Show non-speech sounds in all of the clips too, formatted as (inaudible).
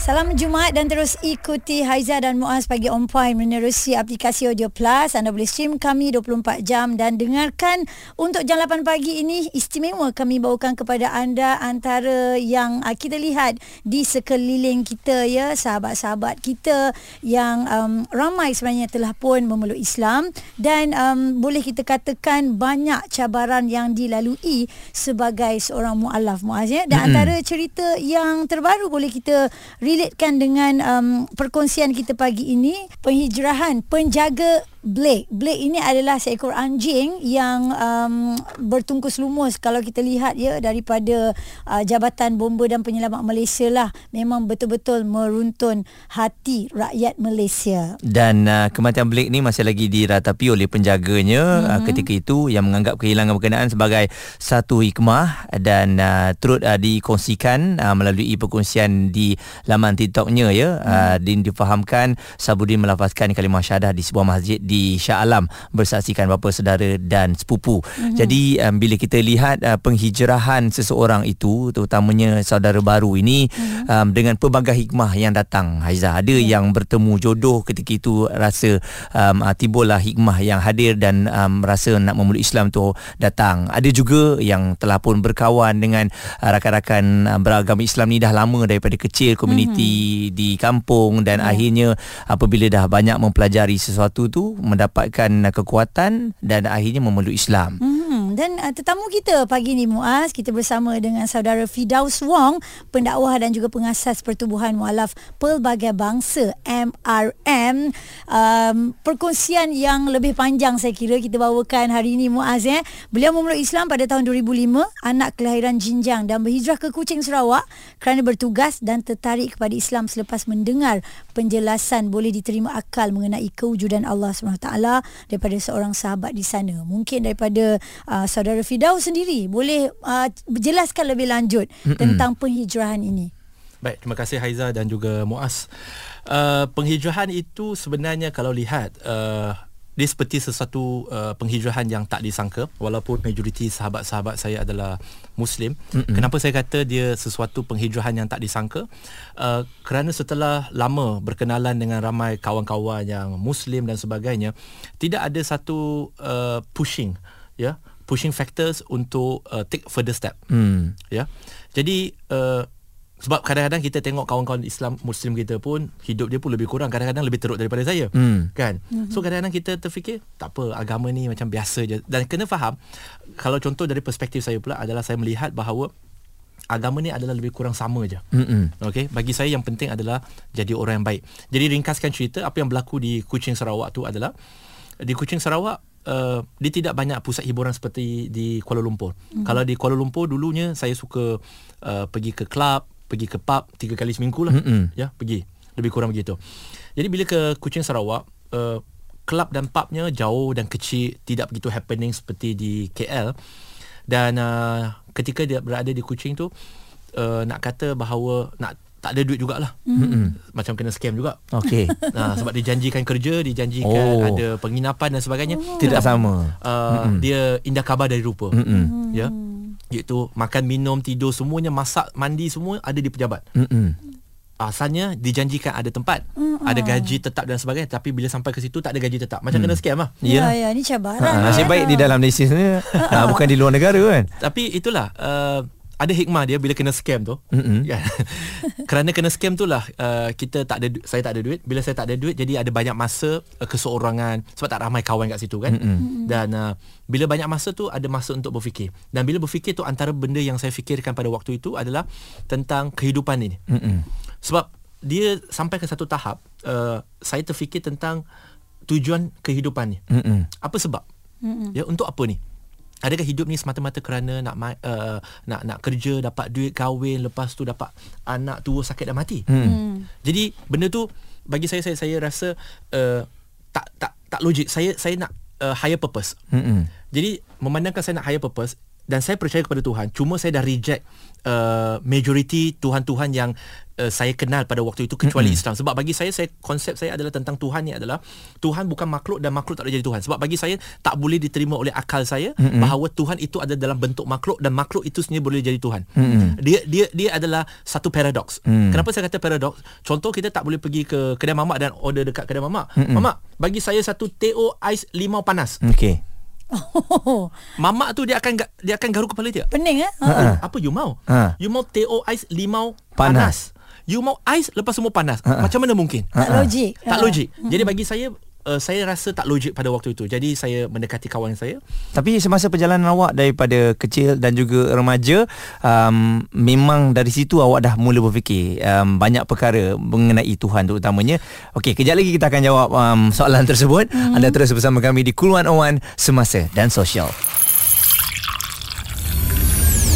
Salam Jumaat dan terus ikuti Haiza dan Muaz pagi on point menerusi aplikasi Audio Plus. Anda boleh stream kami 24 jam dan dengarkan untuk jam 8 pagi ini istimewa kami bawakan kepada anda antara yang uh, kita lihat di sekeliling kita ya sahabat-sahabat kita yang um, ramai sebenarnya telah pun memeluk Islam dan um, boleh kita katakan banyak cabaran yang dilalui sebagai seorang mualaf Muaz ya. Dan mm-hmm. antara cerita yang terbaru boleh kita relatekan dengan um, perkongsian kita pagi ini. Penghijrahan penjaga Blake. Blake ini adalah seekor anjing yang um, bertungkus lumus kalau kita lihat ya daripada uh, Jabatan Bomba dan Penyelamat Malaysia lah. Memang betul-betul meruntun hati rakyat Malaysia. Dan uh, kematian Blake ni masih lagi diratapi oleh penjaganya mm-hmm. uh, ketika itu yang menganggap kehilangan berkenaan sebagai satu hikmah dan uh, turut uh, dikongsikan uh, melalui perkongsian di laman TikToknya ya. Mm. Uh, din difahamkan Sabudin melafazkan kalimah syahadah di sebuah masjid di Shah Alam bersaksikan bapa saudara dan sepupu. Mm-hmm. Jadi um, bila kita lihat uh, penghijrahan seseorang itu terutamanya saudara baru ini mm-hmm. um, dengan pelbagai hikmah yang datang Haiza ada yeah. yang bertemu jodoh ketika itu rasa um, uh, timbullah hikmah yang hadir dan um, rasa nak memeluk Islam tu datang. Ada juga yang telah pun berkawan dengan uh, rakan-rakan uh, beragama Islam ni dah lama daripada kecil komuniti mm-hmm. di kampung dan yeah. akhirnya apabila dah banyak mempelajari sesuatu tu mendapatkan kekuatan dan akhirnya memeluk Islam. Hmm, dan uh, tetamu kita pagi ni Muaz, kita bersama dengan saudara Fidaus Wong, pendakwah dan juga pengasas Pertubuhan Mualaf Pelbagai Bangsa MRM. Um, perkongsian yang lebih panjang saya kira kita bawakan hari ini Muaz eh. Beliau memeluk Islam pada tahun 2005, anak kelahiran Jinjang dan berhijrah ke Kuching Sarawak kerana bertugas dan tertarik kepada Islam selepas mendengar penjelasan boleh diterima akal mengenai kewujudan Allah SWT daripada seorang sahabat di sana. Mungkin daripada uh, saudara Fidaus sendiri boleh uh, jelaskan lebih lanjut Mm-mm. tentang penghijrahan ini. Baik, terima kasih Haiza dan juga Muaz. Uh, penghijrahan itu sebenarnya kalau lihat uh, dia seperti sesuatu uh, penghijrahan yang tak disangka walaupun majoriti sahabat-sahabat saya adalah muslim Mm-mm. kenapa saya kata dia sesuatu penghijrahan yang tak disangka uh, kerana setelah lama berkenalan dengan ramai kawan-kawan yang muslim dan sebagainya tidak ada satu uh, pushing ya yeah, pushing factors untuk uh, take further step mm. ya yeah. jadi uh, sebab kadang-kadang kita tengok kawan-kawan Islam Muslim kita pun hidup dia pun lebih kurang kadang-kadang lebih teruk daripada saya hmm. kan hmm. so kadang-kadang kita terfikir tak apa agama ni macam biasa je dan kena faham kalau contoh dari perspektif saya pula adalah saya melihat bahawa agama ni adalah lebih kurang sama je hmm. okey bagi saya yang penting adalah jadi orang yang baik jadi ringkaskan cerita apa yang berlaku di Kuching Sarawak tu adalah di Kuching Sarawak Uh, dia tidak banyak pusat hiburan seperti di Kuala Lumpur. Mm. Kalau di Kuala Lumpur dulunya saya suka uh, pergi ke klub, pergi ke pub tiga kali seminggu lah mm-hmm. ya pergi lebih kurang begitu jadi bila ke Kuching Sarawak uh, kelab dan pubnya jauh dan kecil tidak begitu happening seperti di KL dan uh, ketika dia berada di Kuching tu uh, nak kata bahawa nak tak ada duit jugalah. Mm-hmm. macam kena scam juga. Okey. Nah (laughs) sebab dijanjikan kerja dijanjikan oh. ada penginapan dan sebagainya. Oh. tidak sama. uh, mm-hmm. dia indah khabar dari rupa. Mm-hmm. ya. Iaitu makan minum tidur semuanya masak mandi semua ada di pejabat. Mm asalnya dijanjikan ada tempat mm ada gaji tetap dan sebagainya tapi bila sampai ke situ tak ada gaji tetap. Macam mm. kena scam lah. Ya ya ni cabaran ha, nasib baik di dalam Malaysia ni (laughs) ha, bukan di luar negara kan? Tapi itulah uh, ada hikmah dia bila kena scam tu. Mm-hmm. (laughs) Kerana kena scam tu lah uh, kita tak ada saya tak ada duit. Bila saya tak ada duit jadi ada banyak masa uh, keseorangan sebab tak ramai kawan kat situ kan. Mm-hmm. Dan uh, bila banyak masa tu ada masa untuk berfikir. Dan bila berfikir tu antara benda yang saya fikirkan pada waktu itu adalah tentang kehidupan ini. Mm-hmm. Sebab dia sampai ke satu tahap uh, saya terfikir tentang tujuan kehidupan ni. Mm-hmm. Apa sebab? Mm-hmm. Ya untuk apa ni? Adakah hidup ni semata-mata kerana nak uh, nak nak kerja, dapat duit, kahwin, lepas tu dapat anak tua sakit dan mati? Hmm. hmm. Jadi benda tu bagi saya saya saya rasa uh, tak tak tak logik. Saya saya nak uh, higher purpose. Hmm. Jadi memandangkan saya nak higher purpose dan saya percaya kepada Tuhan cuma saya dah reject uh, majority tuhan-tuhan yang uh, saya kenal pada waktu itu kecuali mm-hmm. Islam sebab bagi saya saya konsep saya adalah tentang Tuhan ni adalah Tuhan bukan makhluk dan makhluk tak boleh jadi Tuhan sebab bagi saya tak boleh diterima oleh akal saya mm-hmm. bahawa Tuhan itu ada dalam bentuk makhluk dan makhluk itu sendiri boleh jadi Tuhan mm-hmm. dia dia dia adalah satu paradoks mm. kenapa saya kata paradoks contoh kita tak boleh pergi ke kedai mamak dan order dekat kedai mamak mm-hmm. mamak bagi saya satu teo ais limau panas Okey. Oh, Mamak tu dia akan dia akan garu kepala dia. pening eh? Ha. Apa you mau? Ha. You mau teo ais limau Panas. panas. You mau ais lepas semua panas. Macam mana mungkin? Tak logik. Tak Ha. logik. Jadi bagi saya uh, saya rasa tak logik pada waktu itu. Jadi saya mendekati kawan saya. Tapi semasa perjalanan awak daripada kecil dan juga remaja um, memang dari situ awak dah mula berfikir um, banyak perkara mengenai Tuhan terutamanya. Okey, kejap lagi kita akan jawab um, soalan tersebut. Hmm. Anda terus bersama kami di Cool 101 Semasa dan Sosial.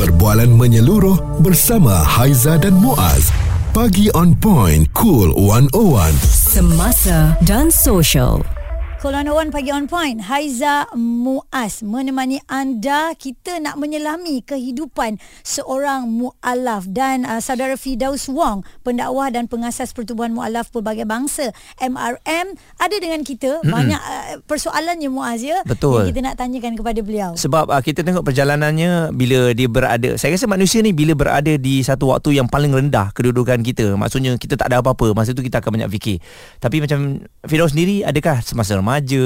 Perbualan menyeluruh bersama Haiza dan Muaz. Pagi on point, cool 101. Semasa dan Social. Kolon pagi on point. Haiza Muaz menemani anda kita nak menyelami kehidupan seorang mualaf dan uh, saudara Fidaus Wong pendakwah dan pengasas Pertubuhan Mualaf Pelbagai Bangsa MRM ada dengan kita mm-hmm. banyak uh, persoalannya Muaz ya Betul. yang kita nak tanyakan kepada beliau. Sebab uh, kita tengok perjalanannya bila dia berada saya rasa manusia ni bila berada di satu waktu yang paling rendah kedudukan kita. Maksudnya kita tak ada apa-apa masa tu kita akan banyak fikir. Tapi macam Firdaus sendiri adakah semasa remaja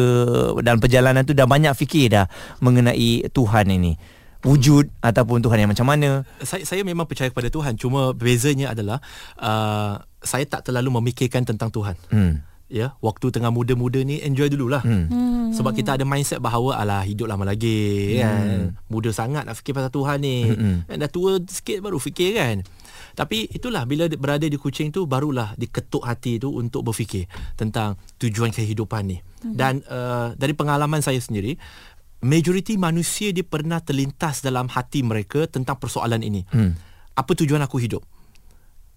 dan perjalanan tu dah banyak fikir dah mengenai Tuhan ini wujud ataupun Tuhan yang macam mana Saya saya memang percaya kepada Tuhan. Cuma bezanya adalah uh, saya tak terlalu memikirkan tentang Tuhan. hmm. Ya, waktu tengah muda-muda ni enjoy dululah. Hmm. Sebab kita ada mindset bahawa alah hidup lama lagi kan. Muda sangat nak fikir pasal Tuhan ni. Hmm. Dah tua sikit baru fikir kan. Tapi itulah bila berada di Kuching tu barulah diketuk hati tu untuk berfikir tentang tujuan kehidupan ni. Hmm. Dan uh, dari pengalaman saya sendiri majoriti manusia dia pernah terlintas dalam hati mereka tentang persoalan ini. Hmm. Apa tujuan aku hidup?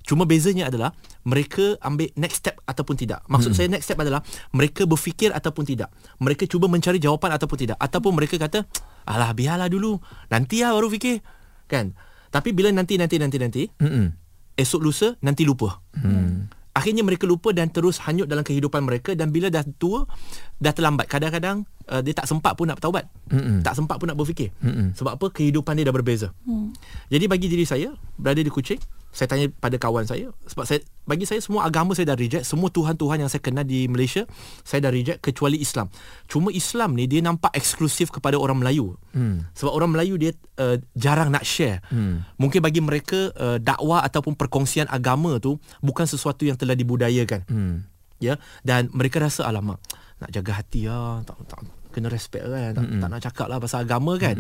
Cuma bezanya adalah mereka ambil next step ataupun tidak. Maksud hmm. saya next step adalah mereka berfikir ataupun tidak. Mereka cuba mencari jawapan ataupun tidak. Ataupun mereka kata, alah biarlah dulu. Nanti lah baru fikir. Kan? Tapi bila nanti, nanti, nanti, nanti, Mm-mm. esok lusa, nanti lupa. Hmm. Akhirnya mereka lupa dan terus hanyut dalam kehidupan mereka dan bila dah tua, dah terlambat. Kadang-kadang uh, dia tak sempat pun nak bertaubat. Mm-mm. Tak sempat pun nak berfikir. Mm-mm. Sebab apa? Kehidupan dia dah berbeza. Hmm. Jadi bagi diri saya, berada di Kuching, saya tanya pada kawan saya sebab saya bagi saya semua agama saya dah reject semua tuhan-tuhan yang saya kenal di Malaysia saya dah reject kecuali Islam. Cuma Islam ni dia nampak eksklusif kepada orang Melayu. Hmm. sebab orang Melayu dia uh, jarang nak share. Hmm. mungkin bagi mereka uh, dakwah ataupun perkongsian agama tu bukan sesuatu yang telah dibudayakan. Hmm. ya dan mereka rasa alamak nak jaga hati lah tak, tak kena respect kan tak, tak nak cakap lah pasal agama kan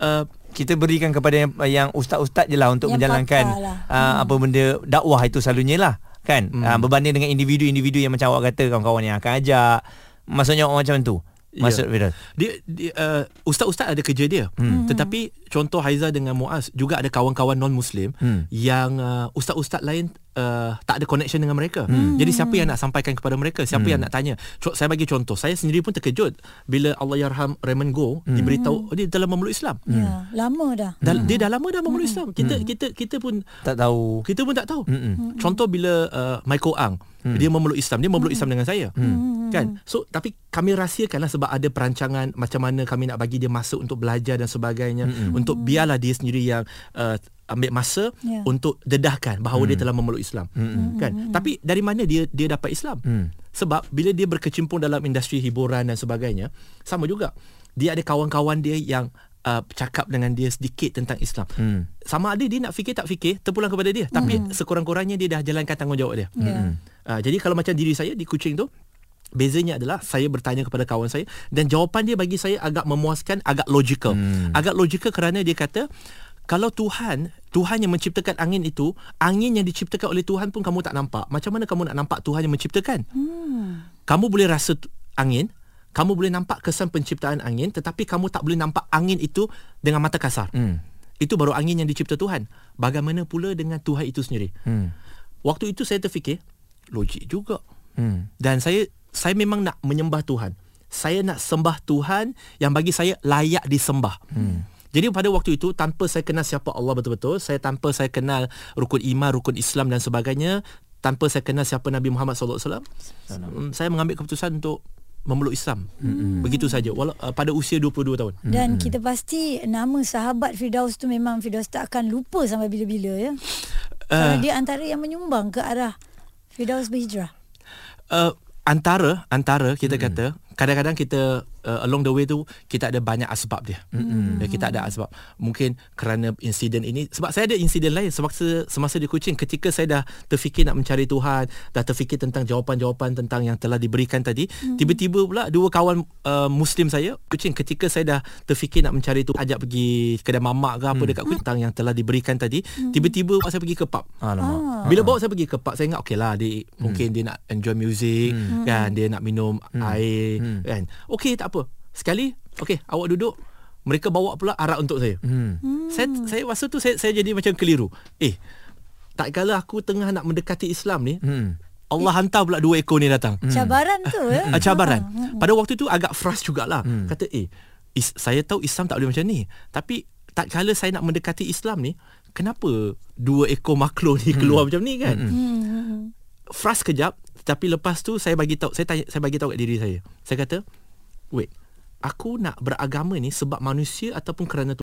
uh, kita berikan kepada yang, yang ustaz-ustaz je lah untuk Yang menjalankan lah. uh, apa benda dakwah itu selalunya lah kan hmm. uh, berbanding dengan individu-individu yang macam awak kata kawan-kawan yang akan ajak maksudnya orang macam tu maksud Ya. Firdaus Dia, dia uh, ustaz-ustaz ada kerja dia. Hmm. Tetapi contoh Haiza dengan Muaz juga ada kawan-kawan non-muslim Hmm. yang uh, ustaz-ustaz lain uh, tak ada connection dengan mereka. Hmm. Jadi siapa yang nak sampaikan kepada mereka? Siapa hmm. yang nak tanya? Co- saya bagi contoh. Saya sendiri pun terkejut bila Allahyarham Raymond Go hmm. diberitahu oh, dia telah memeluk Islam. ya lama dah Dah, Dia dah lama dah memeluk Islam. Kita kita kita pun tak tahu kita pun tak tahu. Mm-mm. Contoh bila uh, Michael Ang mm. dia memeluk Islam, dia memeluk Islam dengan saya. Mm. Kan? So tapi kami rahsiakanlah sebab ada perancangan macam mana kami nak bagi dia masuk untuk belajar dan sebagainya Mm-mm. untuk biarlah dia sendiri yang uh, ambil masa Ya. untuk dedahkan bahawa dia telah memeluk Islam. Mm-mm. Kan? Tapi dari mana dia dia dapat Islam? Mm. Sebab bila dia berkecimpung dalam industri hiburan dan sebagainya, sama juga. Dia ada kawan-kawan dia yang uh, cakap dengan dia sedikit tentang Islam. Hmm. Sama ada dia nak fikir tak fikir terpulang kepada dia. Tapi sekurang-kurangnya dia dah jalankan tanggungjawab dia. Ya. Uh, jadi kalau macam diri saya di Kuching tu Bezanya adalah saya bertanya kepada kawan saya dan jawapan dia bagi saya agak memuaskan, agak logical. Hmm. Agak logical kerana dia kata kalau Tuhan, Tuhan yang menciptakan angin itu, angin yang diciptakan oleh Tuhan pun kamu tak nampak. Macam mana kamu nak nampak Tuhan yang menciptakan? Hmm. Kamu boleh rasa angin, kamu boleh nampak kesan penciptaan angin tetapi kamu tak boleh nampak angin itu dengan mata kasar. Hmm. Itu baru angin yang dicipta Tuhan. Bagaimana pula dengan Tuhan itu sendiri? Hmm. Waktu itu saya terfikir, logik juga. Hmm. Dan saya saya memang nak menyembah Tuhan. Saya nak sembah Tuhan yang bagi saya layak disembah. Hmm. Jadi pada waktu itu tanpa saya kenal siapa Allah betul-betul, saya tanpa saya kenal rukun iman, rukun Islam dan sebagainya, tanpa saya kenal siapa Nabi Muhammad sallallahu alaihi wasallam, saya mengambil keputusan untuk memeluk Islam. Mm-hmm. Begitu saja wala, uh, pada usia 22 tahun. Dan kita pasti nama sahabat Firdaus tu memang Firdaus tak akan lupa sampai bila-bila ya. Kerana Uh, dia antara yang menyumbang ke arah Firdaus berhijrah. uh, antara antara kita kata kadang-kadang kita uh, along the way tu kita ada banyak asbab dia. Mm-hmm. Kita ada asbab. Mungkin kerana insiden ini sebab saya ada insiden lain semasa semasa di Kuching ketika saya dah terfikir nak mencari Tuhan, dah terfikir tentang jawapan-jawapan tentang yang telah diberikan tadi, mm-hmm. tiba-tiba pula dua kawan uh, muslim saya Kuching ketika saya dah terfikir nak mencari Tuhan ajak pergi kedai mamak ke apa mm. dekat Kuching tentang yang telah diberikan tadi, mm. tiba-tiba bawa saya pergi ke pub. Alamak. Bila bawa saya pergi ke pub Saya ingat okey lah dia, hmm. Mungkin dia nak enjoy music hmm. Kan Dia nak minum hmm. air hmm. Kan Okey tak apa Sekali Okey awak duduk Mereka bawa pula arak untuk saya Hmm. Saya saya masa tu saya, saya jadi macam keliru Eh Tak kala aku tengah nak mendekati Islam ni Hmm. Allah hantar pula dua ekor ni datang Cabaran tu ya. hmm. cabaran. Pada waktu tu agak frust jugalah. Hmm. Kata eh is, saya tahu Islam tak boleh macam ni. Tapi tak kala saya nak mendekati Islam ni, kenapa dua ekor makhluk ni keluar macam ni kan? Hmm. Frust kejap tapi lepas tu saya bagi tahu saya tanya saya bagi tahu kat diri saya. Saya kata, "Wait, aku nak beragama ni sebab manusia ataupun kerana